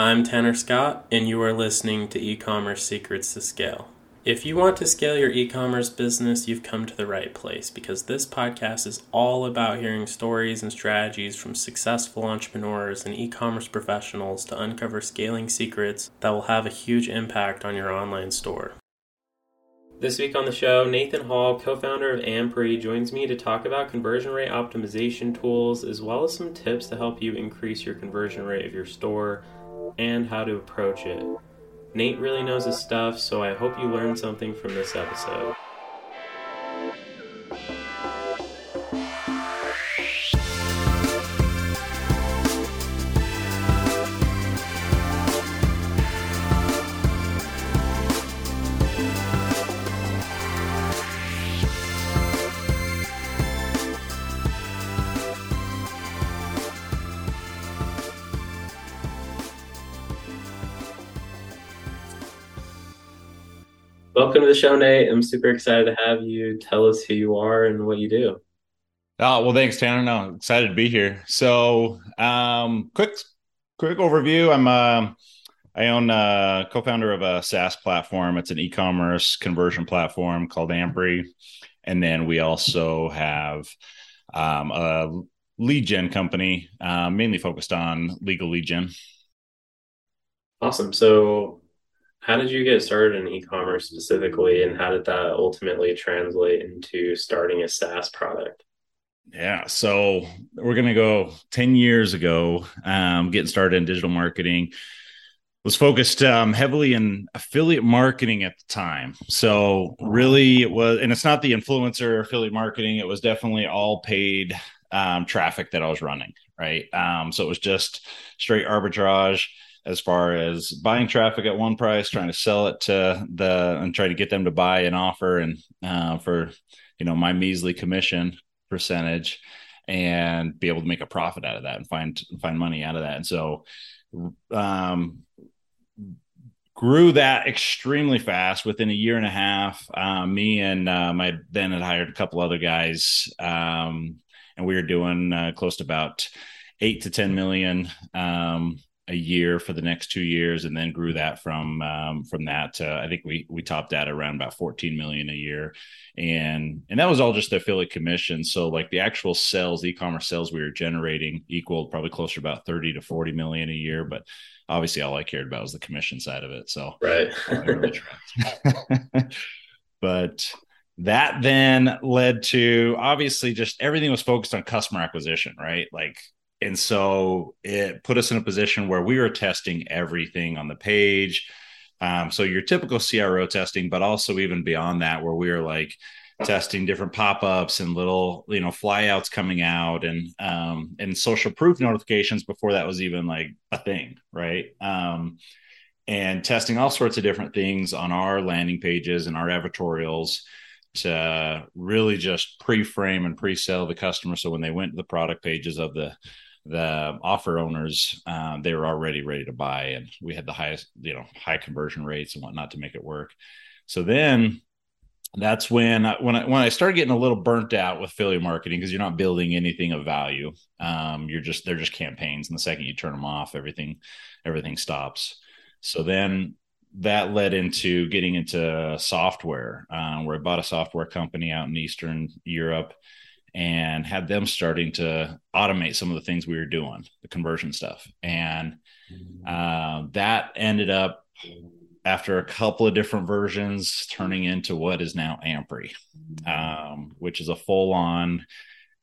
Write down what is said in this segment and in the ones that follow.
I'm Tanner Scott, and you are listening to E Commerce Secrets to Scale. If you want to scale your e commerce business, you've come to the right place because this podcast is all about hearing stories and strategies from successful entrepreneurs and e commerce professionals to uncover scaling secrets that will have a huge impact on your online store. This week on the show, Nathan Hall, co founder of Ampry, joins me to talk about conversion rate optimization tools as well as some tips to help you increase your conversion rate of your store and how to approach it. Nate really knows his stuff, so I hope you learned something from this episode. Welcome to the show, Nate. I'm super excited to have you. Tell us who you are and what you do. Oh well, thanks, Tanner. No, excited to be here. So, um, quick, quick overview. I'm uh, I own uh, co-founder of a SaaS platform. It's an e-commerce conversion platform called Ampry, and then we also have um, a lead gen company, uh, mainly focused on legal lead gen. Awesome. So how did you get started in e-commerce specifically, and how did that ultimately translate into starting a SaaS product? Yeah, so we're gonna go ten years ago, um, getting started in digital marketing. Was focused um, heavily in affiliate marketing at the time. So really, it was, and it's not the influencer affiliate marketing. It was definitely all paid um, traffic that I was running, right? Um, so it was just straight arbitrage as far as buying traffic at one price, trying to sell it to the and trying to get them to buy an offer and uh, for you know my measly commission percentage and be able to make a profit out of that and find find money out of that. And so um grew that extremely fast within a year and a half. Uh, me and um, I then had hired a couple other guys, um, and we were doing uh, close to about eight to ten million um, a year for the next two years, and then grew that from um, from that. To, I think we we topped that around about 14 million a year, and and that was all just the affiliate commission. So like the actual sales, e-commerce sales we were generating equaled probably closer to about 30 to 40 million a year, but obviously all I cared about was the commission side of it. So right. but that then led to obviously just everything was focused on customer acquisition, right? Like and so it put us in a position where we were testing everything on the page. Um, so your typical CRO testing, but also even beyond that, where we were like testing different pop-ups and little, you know, flyouts coming out and um, and social proof notifications before that was even like a thing, right? Um, and testing all sorts of different things on our landing pages and our advertorials to really just pre-frame and pre-sell the customer so when they went to the product pages of the the offer owners um, they were already ready to buy and we had the highest you know high conversion rates and whatnot to make it work so then that's when I, when I, when I started getting a little burnt out with affiliate marketing because you're not building anything of value. Um, you're just they're just campaigns, and the second you turn them off, everything everything stops. So then that led into getting into software, uh, where I bought a software company out in Eastern Europe and had them starting to automate some of the things we were doing, the conversion stuff. And uh, that ended up, after a couple of different versions, turning into what is now Ampry, um, which is a full on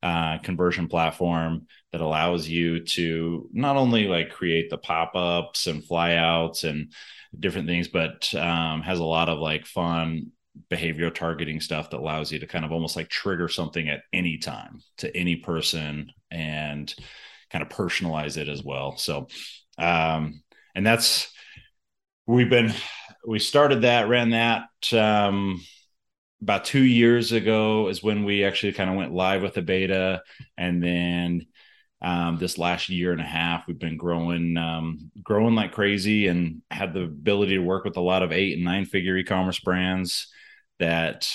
uh, conversion platform that allows you to not only like create the pop ups and flyouts and different things, but um, has a lot of like fun behavioral targeting stuff that allows you to kind of almost like trigger something at any time to any person and kind of personalize it as well. So, um, and that's we've been we started that, ran that um, about two years ago is when we actually kind of went live with the beta, and then um, this last year and a half we've been growing um, growing like crazy and had the ability to work with a lot of eight and nine figure e-commerce brands that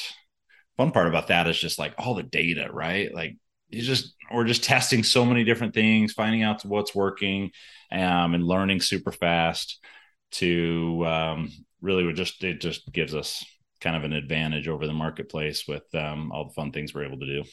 fun part about that is just like all the data, right? Like you just we're just testing so many different things, finding out what's working, um, and learning super fast. To um, really, just it just gives us kind of an advantage over the marketplace with um, all the fun things we're able to do.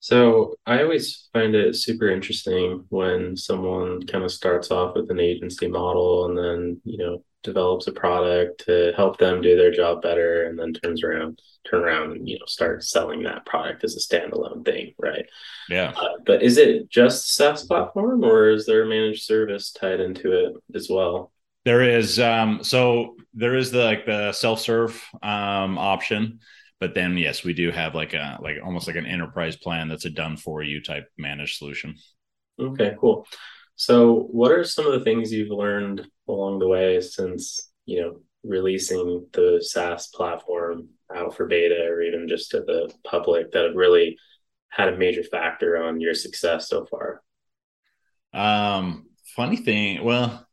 So I always find it super interesting when someone kind of starts off with an agency model and then, you know, develops a product to help them do their job better and then turns around turn around and you know start selling that product as a standalone thing right? Yeah. Uh, but is it just SaaS platform or is there a managed service tied into it as well? There is um so there is the like the self-serve um option but then yes we do have like a like almost like an enterprise plan that's a done for you type managed solution. Okay cool. So what are some of the things you've learned along the way since you know releasing the SaaS platform out for beta or even just to the public that have really had a major factor on your success so far? Um, funny thing, well,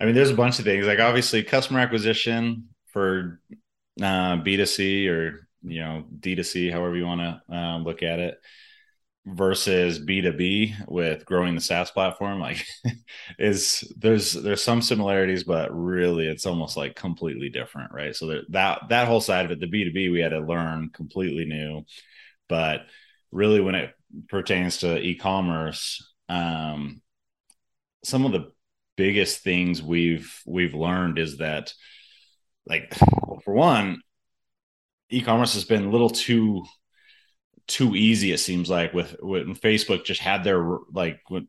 I mean, there's a bunch of things. Like obviously customer acquisition for uh, B2C or you know D2C, however you want to uh, look at it versus B2B with growing the SaaS platform like is there's there's some similarities but really it's almost like completely different right? So that that that whole side of it the B2B we had to learn completely new. But really when it pertains to e-commerce um some of the biggest things we've we've learned is that like for one e-commerce has been a little too too easy it seems like with when facebook just had their like when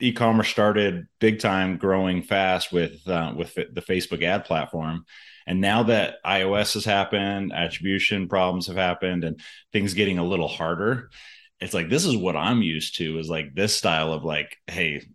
e-commerce started big time growing fast with uh, with the facebook ad platform. And now that ios has happened attribution problems have happened and things getting a little harder it's like this is what i'm used to is like this style of like hey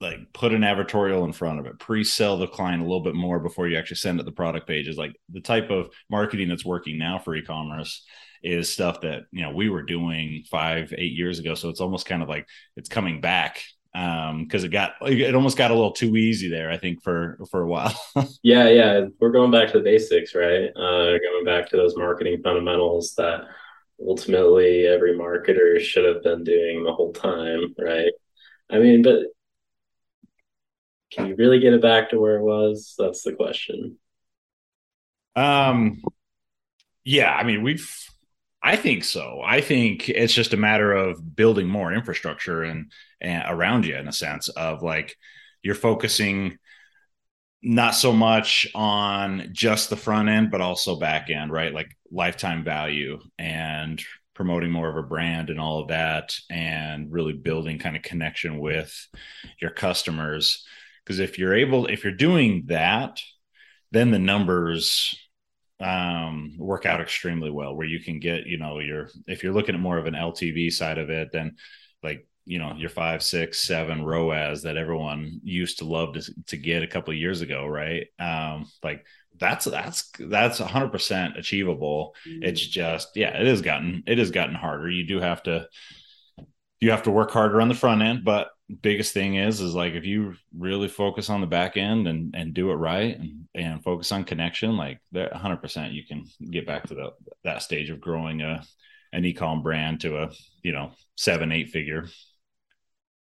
like put an advertorial in front of it pre-sell the client a little bit more before you actually send it the product pages. Like the type of marketing that's working now for e-commerce is stuff that you know we were doing five eight years ago. So it's almost kind of like it's coming back um because it got it almost got a little too easy there i think for for a while. Yeah yeah. We're going back to the basics right? Uh going back to those marketing fundamentals that ultimately every marketer should have been doing the whole time right? I mean but can you really get it back to where it was that's the question um yeah i mean we've I think so. I think it's just a matter of building more infrastructure and, and around you in a sense of like you're focusing not so much on just the front end, but also back end, right? Like lifetime value and promoting more of a brand and all of that, and really building kind of connection with your customers. Because if you're able, if you're doing that, then the numbers um, work out extremely well where you can get you know your if you're looking at more of an ltv side of it then like you know your five six seven roas that everyone used to love to, to get a couple of years ago right? Um like that's that's that's 100% achievable. Mm-hmm. it's just yeah it has gotten it has gotten harder. You do have to you have to work harder on the front end but biggest thing is is like if you really focus on the back end and and do it right and, and focus on connection like that 100% you can get back to the, that stage of growing a an ecom brand to a you know seven eight figure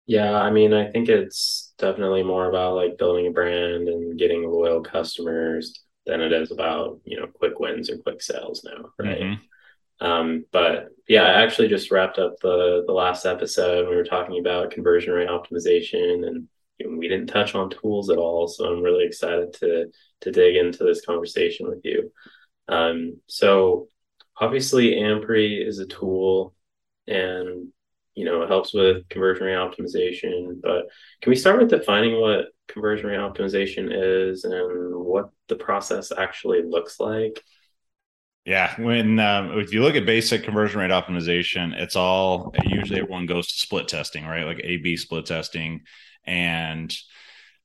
yeah i mean i think it's definitely more about like building a brand and getting loyal customers than it is about you know quick wins or quick sales now right mm-hmm. Um, but yeah, I actually just wrapped up the the last episode. We were talking about conversion rate optimization, and you know, we didn't touch on tools at all. So I'm really excited to to dig into this conversation with you. Um, so obviously, Ampry is a tool, and you know it helps with conversion rate optimization. But can we start with defining what conversion rate optimization is and what the process actually looks like? Yeah, when um, if you look at basic conversion rate optimization, it's all usually everyone goes to split testing, right? Like A/B split testing, and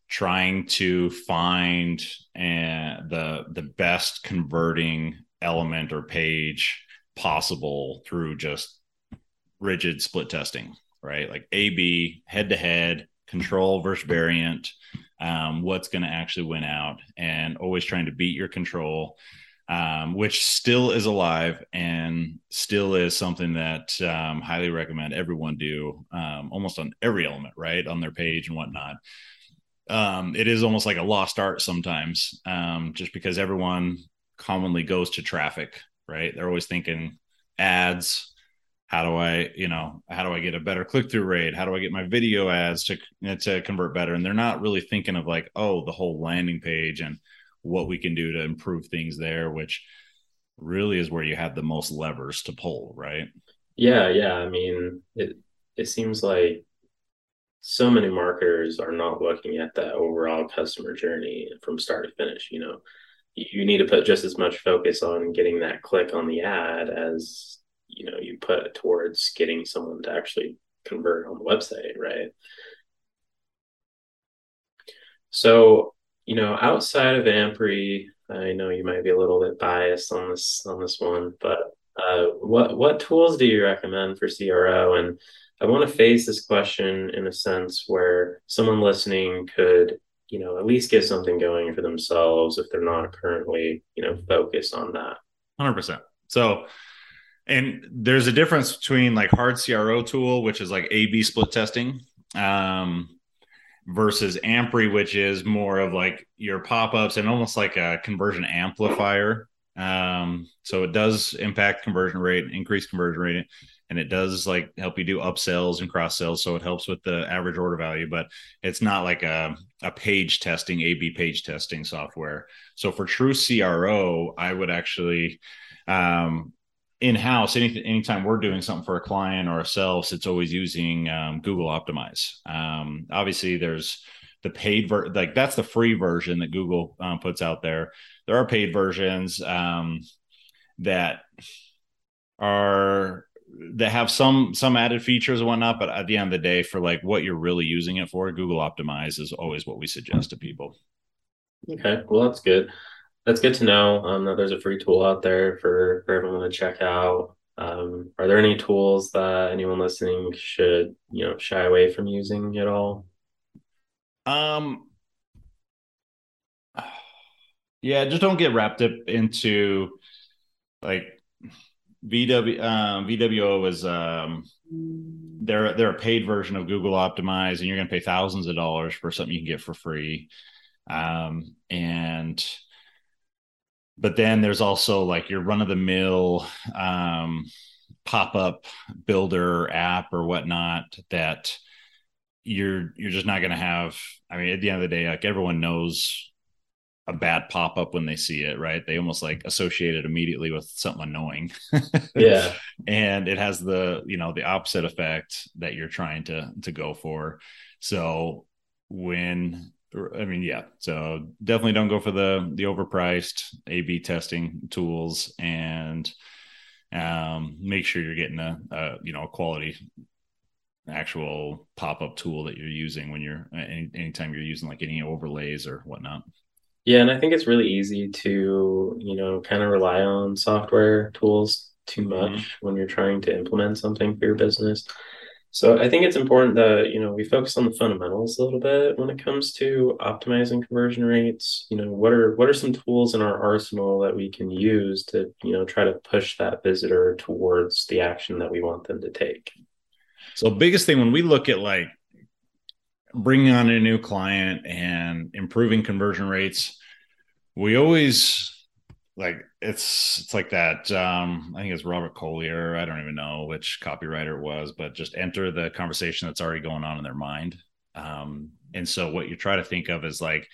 trying to find uh, the the best converting element or page possible through just rigid split testing, right? Like A/B head to head, control versus variant, um, what's going to actually win out, and always trying to beat your control um, which still is alive and still is something that um, highly recommend everyone do um, almost on every element, right? On their page and whatnot. Um, it is almost like a lost art sometimes, um, just because everyone commonly goes to traffic, right? They're always thinking ads, how do i you know how do i get a better click-through rate how do i get my video ads to to convert better and they're not really thinking of like oh the whole landing page and what we can do to improve things there which really is where you have the most levers to pull right? Yeah yeah. I mean it it seems like so many marketers are not looking at that overall customer journey from start to finish you know. You need to put just as much focus on getting that click on the ad as you know you put towards getting someone to actually convert on the website right? So you know outside of ampry i know you might be a little bit biased on this on this one but uh, what what tools do you recommend for cro and i want to face this question in a sense where someone listening could you know at least get something going for themselves if they're not currently you know focused on that. 100% so and there's a difference between like hard CRO tool, which is like A B split testing, um, versus Ampry, which is more of like your pop ups and almost like a conversion amplifier. Um, so it does impact conversion rate, increase conversion rate, and it does like help you do upsells and cross sells. So it helps with the average order value, but it's not like a, a page testing, A B page testing software. So for true CRO, I would actually um, in house, anything, anytime we're doing something for a client or ourselves, it's always using um, Google Optimize. Um, obviously, there's the paid ver- like that's the free version that Google um, puts out there. There are paid versions um, that are that have some some added features and whatnot, but at the end of the day, for like what you're really using it for, Google Optimize is always what we suggest to people. Okay, well that's good that's good to know um, that there's a free tool out there for, for everyone to check out. Um, are there any tools that anyone listening should, you know, shy away from using at all? Um, yeah, just don't get wrapped up into like VW. Um, VWO is um, they're they're a paid version of Google Optimize, and you're going to pay thousands of dollars for something you can get for free. Um, and but then there's also like your run of the mill um, pop up builder app or whatnot that you're you're just not going to have. I mean, at the end of the day, like everyone knows a bad pop up when they see it, right? They almost like associate it immediately with something annoying. yeah. And it has the, you know, the opposite effect that you're trying to to go for. So when I mean, yeah. So definitely don't go for the the overpriced A/B testing tools, and um, make sure you're getting a, a you know a quality actual pop up tool that you're using when you're any, anytime you're using like any overlays or whatnot. Yeah, and I think it's really easy to you know kind of rely on software tools too much mm-hmm. when you're trying to implement something for your business. So I think it's important that, you know, we focus on the fundamentals a little bit when it comes to optimizing conversion rates. You know, what are what are some tools in our arsenal that we can use to, you know, try to push that visitor towards the action that we want them to take? So biggest thing when we look at like bringing on a new client and improving conversion rates, we always like it's it's like that um i think it's robert collier i don't even know which copywriter it was but just enter the conversation that's already going on in their mind. Um and so what you try to think of is like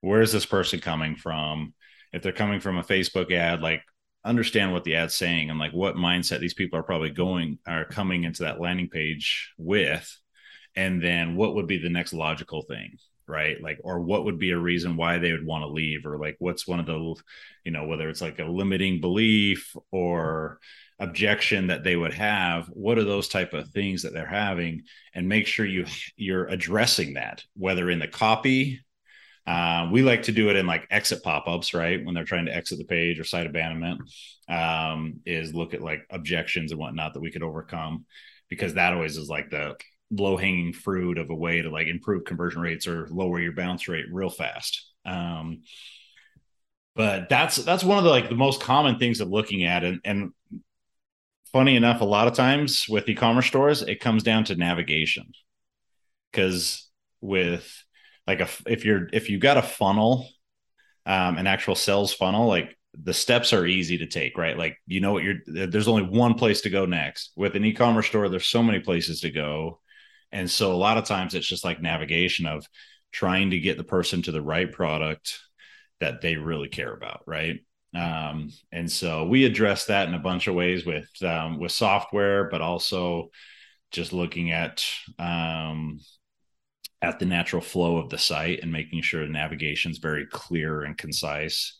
where's this person coming from? If they're coming from a facebook ad like understand what the ad's saying and like what mindset these people are probably going are coming into that landing page with and then what would be the next logical thing right? Like or what would be a reason why they would want to leave or like what's one of the you know whether it's like a limiting belief or objection that they would have what are those type of things that they're having? And make sure you you're addressing that whether in the copy uh, we like to do it in like exit pop-ups right? When they're trying to exit the page or site abandonment um, is look at like objections and whatnot that we could overcome because that always is like the low hanging fruit of a way to like improve conversion rates or lower your bounce rate real fast. Um, but that's that's one of the like the most common things of looking at. And and funny enough a lot of times with e-commerce stores it comes down to navigation. Because with like a, if you're if you got a funnel um an actual sales funnel like the steps are easy to take right? Like you know what you're there's only one place to go next. With an e-commerce store there's so many places to go and so a lot of times it's just like navigation of trying to get the person to the right product that they really care about right um, and so we address that in a bunch of ways with um, with software but also just looking at um, at the natural flow of the site and making sure the navigation is very clear and concise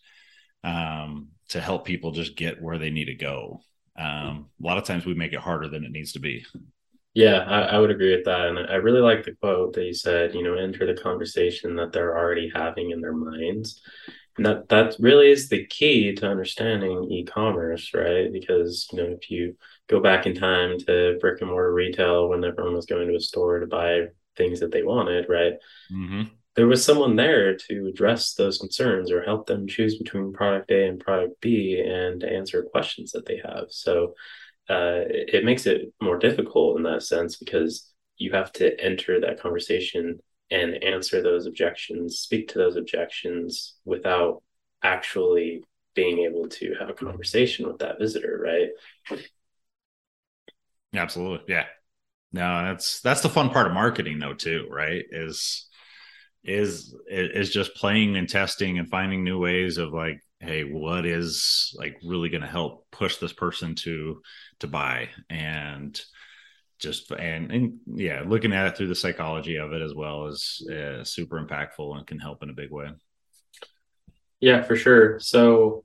um, to help people just get where they need to go. Um, a lot of times we make it harder than it needs to be. Yeah, I, I, would agree with that. And I really like the quote that you said, you know, enter the conversation that they're already having in their minds. And that that really is the key to understanding e-commerce, right? Because, you know, if you go back in time to brick and mortar retail when everyone was going to a store to buy things that they wanted, right? Mm-hmm. There was someone there to address those concerns or help them choose between product A and product B and answer questions that they have. So uh, it makes it more difficult in that sense because you have to enter that conversation and answer those objections, speak to those objections without actually being able to have a conversation with that visitor, right? Absolutely. Yeah. No, that's that's the fun part of marketing though too, right? Is is is just playing and testing and finding new ways of like, hey, what is like really going to help push this person to to buy and just and, and yeah, looking at it through the psychology of it as well is uh, super impactful and can help in a big way. Yeah, for sure. So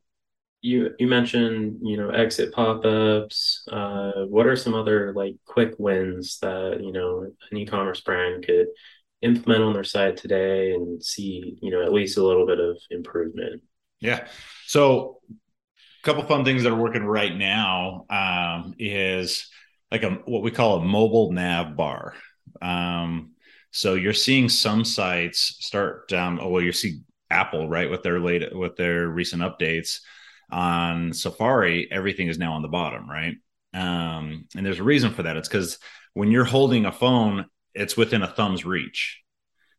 you you mentioned you know exit pop-ups uh, what are some other like quick wins that you know an e-commerce brand could implement on their site today and see you know at least a little bit of improvement yeah so a couple fun things that are working right now um, is like a what we call a mobile nav bar um, so you're seeing some sites start um, oh well you see apple right with their late with their recent updates on Safari, everything is now on the bottom, right? Um, and there's a reason for that. It's because when you're holding a phone, it's within a thumb's reach.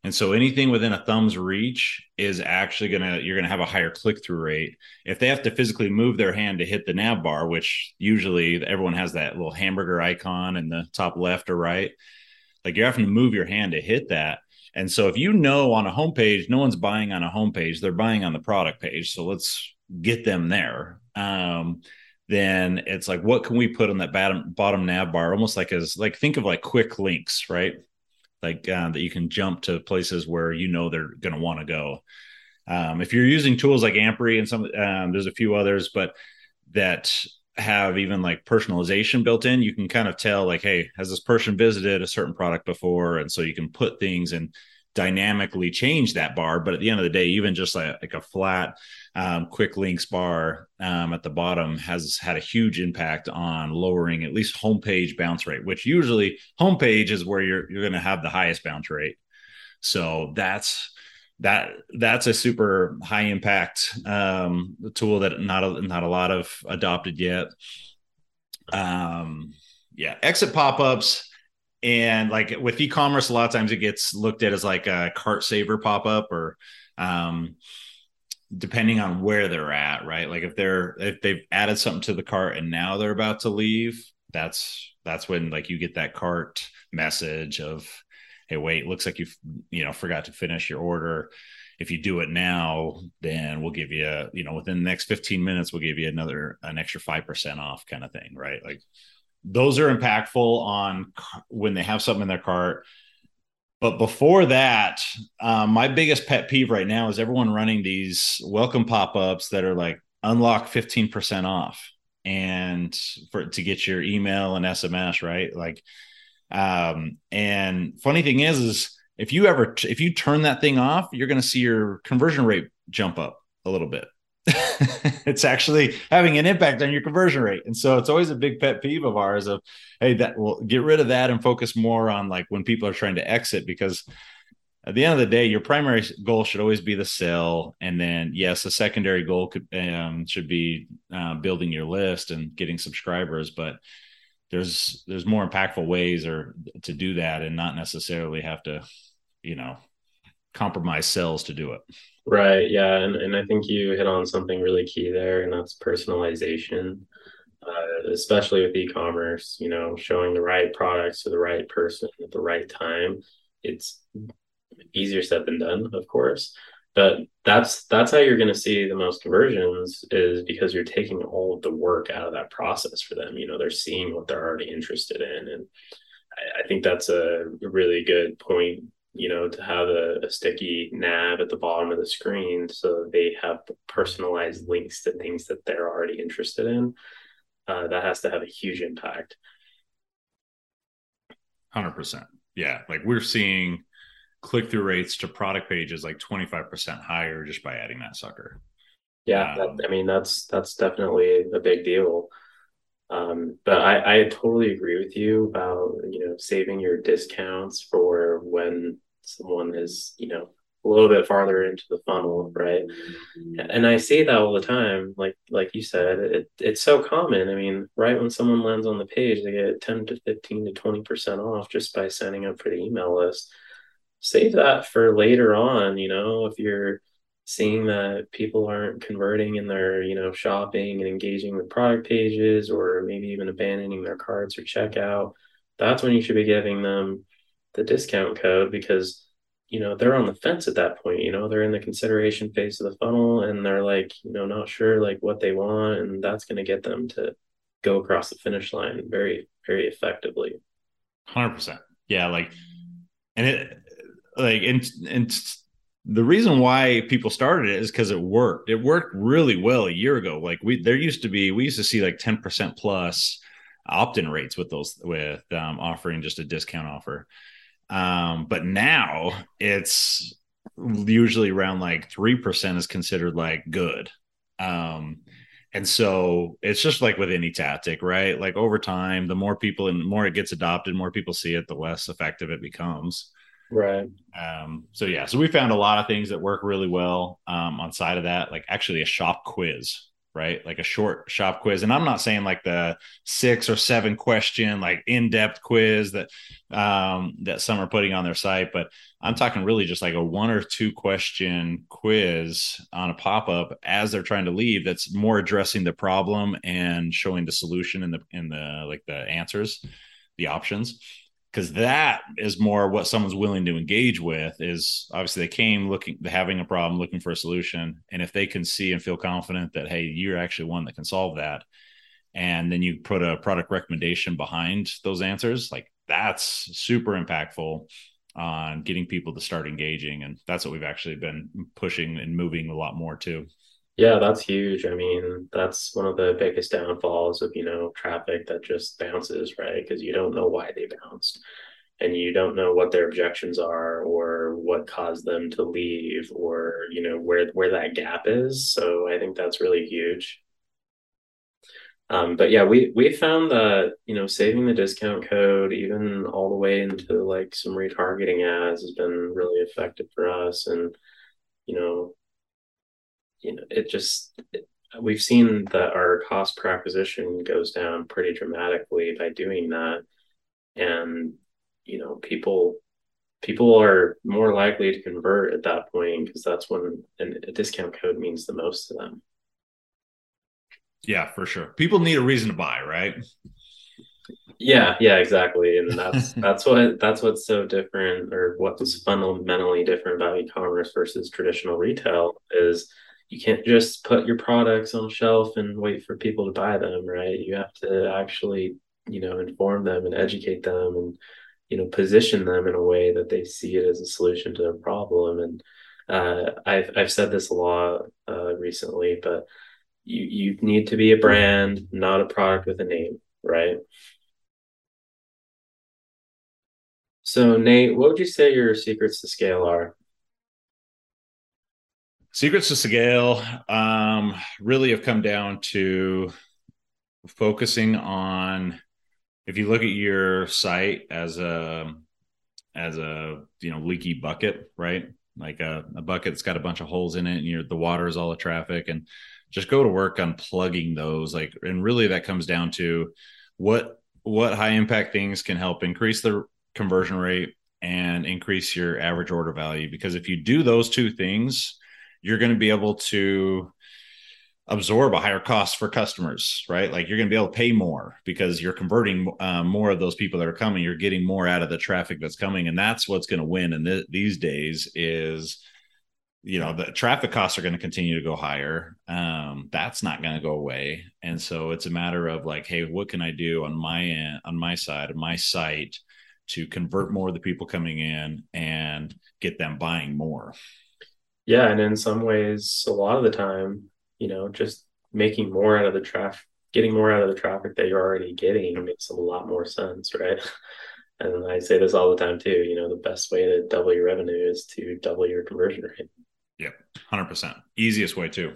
And so anything within a thumb's reach is actually gonna you're gonna have a higher click-through rate. If they have to physically move their hand to hit the nav bar, which usually everyone has that little hamburger icon in the top left or right, like you're having to move your hand to hit that. And so if you know on a homepage, no one's buying on a homepage, they're buying on the product page. So let's get them there, um, then it's like, what can we put on that bottom bottom nav bar? Almost like as like think of like quick links, right? Like uh, that you can jump to places where you know they're going to want to go. Um, if you're using tools like Ampry and some, um, there's a few others, but that have even like personalization built in, you can kind of tell like, hey, has this person visited a certain product before? And so you can put things and dynamically change that bar. But at the end of the day, even just like, like a flat um, quick links bar um, at the bottom has had a huge impact on lowering at least homepage bounce rate, which usually homepage is where you're you're going to have the highest bounce rate. So that's that that's a super high impact um, tool that not a, not a lot of adopted yet. Um, yeah, exit pop ups and like with e-commerce a lot of times it gets looked at as like a cart saver pop-up or um depending on where they're at right? Like if they're if they've added something to the cart and now they're about to leave that's that's when like you get that cart message of hey wait looks like you've you know forgot to finish your order. If you do it now then we'll give you you know within the next 15 minutes we'll give you another an extra 5% off kind of thing right? Like those are impactful on when they have something in their cart. But before that, um, my biggest pet peeve right now is everyone running these welcome pop ups that are like unlock 15% off and for to get your email and SMS, right? Like, um, and funny thing is, is if you ever, if you turn that thing off, you're going to see your conversion rate jump up a little bit. it's actually having an impact on your conversion rate. And so it's always a big pet peeve of ours of, hey, that will get rid of that and focus more on like when people are trying to exit because at the end of the day, your primary goal should always be the sell, and then yes, a secondary goal could um, should be uh, building your list and getting subscribers. But there's there's more impactful ways or to do that, and not necessarily have to, you know, compromise sales to do it. Right. Yeah, and and I think you hit on something really key there, and that's personalization. Uh, especially with e-commerce, you know, showing the right products to the right person at the right time. It's easier said than done, of course. But that's that's how you're going to see the most conversions is because you're taking all of the work out of that process for them. You know, they're seeing what they're already interested in, and I, I think that's a really good point. You know, to have a, a sticky nav at the bottom of the screen so they have personalized links to things that they're already interested in. Uh, that has to have a huge impact. Hundred percent. Yeah, like we're seeing click through rates to product pages like 25% higher just by adding that sucker. Yeah, um, that, I mean that's that's definitely a big deal. Um, but I, I totally agree with you about you know saving your discounts for when someone is you know a little bit farther into the funnel, right? And I see that all the time, like like you said, it, it's so common. I mean, right when someone lands on the page, they get ten to fifteen to twenty percent off just by signing up for the email list save that for later on, you know, if you're seeing that people aren't converting in their, you know, shopping and engaging with product pages or maybe even abandoning their carts or checkout, that's when you should be giving them the discount code because you know they're on the fence at that point you know they're in the consideration phase of the funnel and they're like you know not sure like what they want and that's going to get them to go across the finish line very very effectively 100% yeah like and it like and and the reason why people started it is because it worked. It worked really well a year ago. Like we there used to be we used to see like 10% plus opt-in rates with those with um, offering just a discount offer. Um, but now it's usually around like 3% is considered like good. Um, and so it's just like with any tactic, right? Like over time, the more people and the more it gets adopted, more people see it, the less effective it becomes. Right. Um, so yeah, so we found a lot of things that work really well um, on side of that, like actually a shop quiz, right? Like a short shop quiz. And I'm not saying like the six or seven question, like in-depth quiz that um, that some are putting on their site, but I'm talking really just like a one or two question quiz on a pop-up as they're trying to leave that's more addressing the problem and showing the solution in the in the like the answers, the options because that is more what someone's willing to engage with is obviously they came looking having a problem looking for a solution. And if they can see and feel confident that hey you're actually one that can solve that and then you put a product recommendation behind those answers like that's super impactful on getting people to start engaging. And that's what we've actually been pushing and moving a lot more too yeah, that's huge. I mean, that's one of the biggest downfalls of, you know, traffic that just bounces, right? Because you don't know why they bounced and you don't know what their objections are or what caused them to leave or, you know, where where that gap is. So I think that's really huge. Um, but yeah, we we found that you know saving the discount code even all the way into like some retargeting ads has been really effective for us, and you know you know, it just it, we've seen that our cost per acquisition goes down pretty dramatically by doing that, and you know, people people are more likely to convert at that point because that's when a discount code means the most to them. Yeah, for sure. People need a reason to buy, right? Yeah, yeah, exactly. And that's that's what that's what's so different or what's fundamentally different about e-commerce versus traditional retail is you can't just put your products on a shelf and wait for people to buy them, right? You have to actually, you know, inform them and educate them and, you know, position them in a way that they see it as a solution to their problem. And uh, I've I've said this a lot uh, recently, but you you need to be a brand, not a product with a name, right? So Nate, what would you say your secrets to scale are? Secrets to scale um, really have come down to focusing on if you look at your site as a as a you know leaky bucket, right? Like a, a bucket that's got a bunch of holes in it, and you're the water is all the traffic, and just go to work on plugging those. Like, and really that comes down to what what high impact things can help increase the conversion rate and increase your average order value. Because if you do those two things, you're going to be able to absorb a higher cost for customers, right? Like you're going to be able to pay more because you're converting uh, more of those people that are coming. You're getting more out of the traffic that's coming, and that's what's going to win. And th- these days is, you know, the traffic costs are going to continue to go higher. Um, that's not going to go away, and so it's a matter of like, hey, what can I do on my end, on my side, of my site, to convert more of the people coming in and get them buying more. Yeah, and in some ways, a lot of the time you know, just making more out of the traffic, getting more out of the traffic that you're already getting makes a lot more sense, right? And I say this all the time too. You know, the best way to double your revenue is to double your conversion rate. Yep, hundred percent. Easiest way too.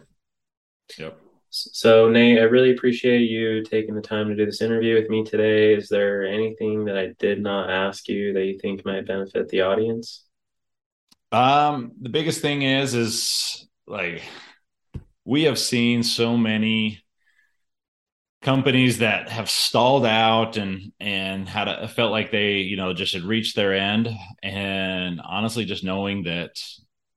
Yep. So Nate, I really appreciate you taking the time to do this interview with me today. Is there anything that I did not ask you that you think might benefit the audience? Um, the biggest thing is is like we have seen so many companies that have stalled out and and had a, felt like they you know just had reached their end. And honestly just knowing that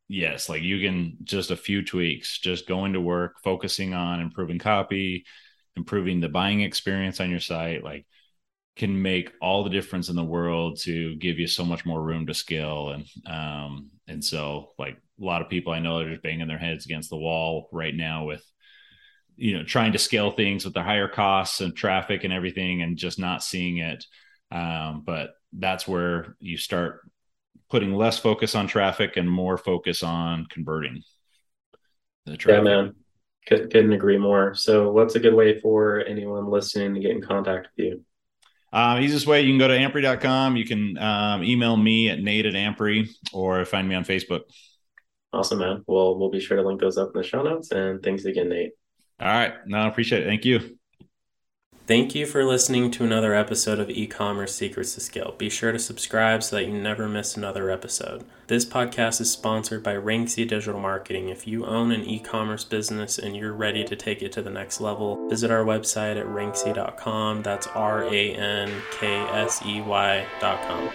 yes like you can just a few tweaks just going to work focusing on improving copy improving the buying experience on your site like can make all the difference in the world to give you so much more room to scale and um and so like a lot of people I know are just banging their heads against the wall right now with you know trying to scale things with the higher costs and traffic and everything and just not seeing it um but that's where you start putting less focus on traffic and more focus on converting the traffic. Yeah, man. Couldn't agree more. So, what's a good way for anyone listening to get in contact with you? Um, easiest way, you can go to ampry.com. You can um, email me at nate at ampry or find me on Facebook. Awesome, man. Well, we'll be sure to link those up in the show notes. And thanks again, Nate. All right. No, I appreciate it. Thank you. Thank you for listening to another episode of E-commerce Secrets to Scale. Be sure to subscribe so that you never miss another episode. This podcast is sponsored by Ranksey Digital Marketing. If you own an e-commerce business and you're ready to take it to the next level, visit our website at ranksey.com. That's R A N K S E Y.com.